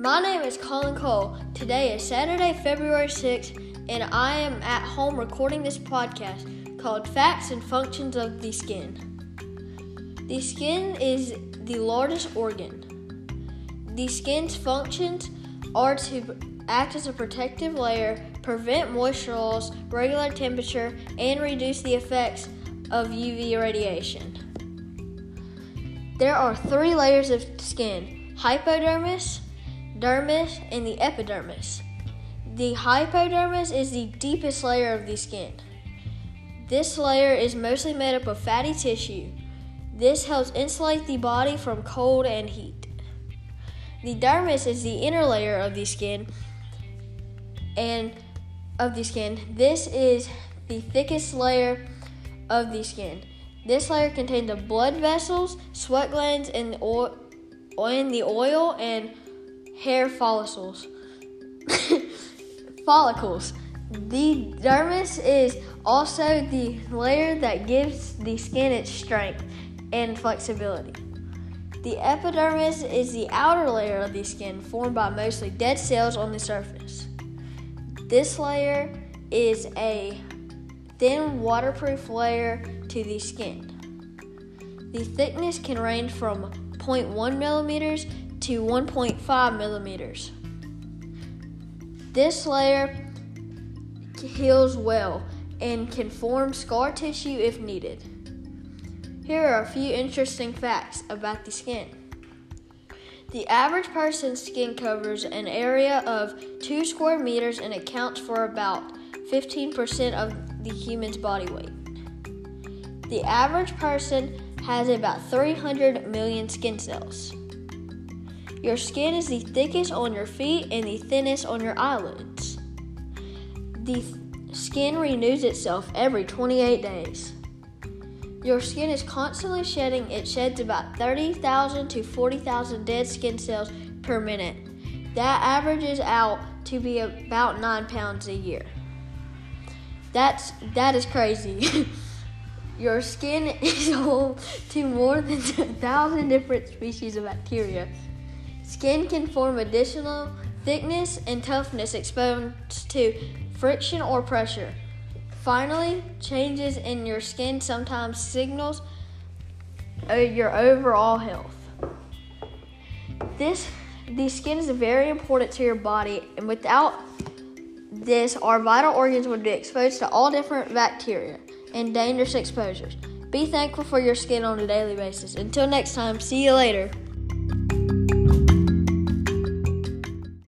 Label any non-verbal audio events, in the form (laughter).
My name is Colin Cole. Today is Saturday, February 6th, and I am at home recording this podcast called Facts and Functions of the Skin. The skin is the largest organ. The skin's functions are to act as a protective layer, prevent moisture loss, regulate temperature, and reduce the effects of UV radiation. There are three layers of skin hypodermis, dermis, and the epidermis. The hypodermis is the deepest layer of the skin. This layer is mostly made up of fatty tissue. This helps insulate the body from cold and heat. The dermis is the inner layer of the skin and of the skin. This is the thickest layer of the skin. This layer contains the blood vessels, sweat glands, and oil, and the oil and hair follicles. (laughs) follicles. The dermis is also the layer that gives the skin its strength and flexibility. The epidermis is the outer layer of the skin formed by mostly dead cells on the surface. This layer is a thin waterproof layer to the skin. The thickness can range from 0.1 millimeters to 1.5 millimeters. This layer heals well and can form scar tissue if needed. Here are a few interesting facts about the skin. The average person's skin covers an area of 2 square meters and accounts for about 15% of the human's body weight. The average person has about 300 million skin cells. Your skin is the thickest on your feet and the thinnest on your eyelids. The skin renews itself every 28 days. Your skin is constantly shedding. It sheds about 30,000 to 40,000 dead skin cells per minute. That averages out to be about 9 pounds a year. That's that is crazy. (laughs) Your skin (laughs) is home to more than (laughs) a thousand different species of bacteria. Skin can form additional thickness and toughness exposed to friction or pressure. Finally, changes in your skin sometimes signals uh, your overall health. This the skin is very important to your body and without this our vital organs would be exposed to all different bacteria and dangerous exposures. Be thankful for your skin on a daily basis. Until next time, see you later.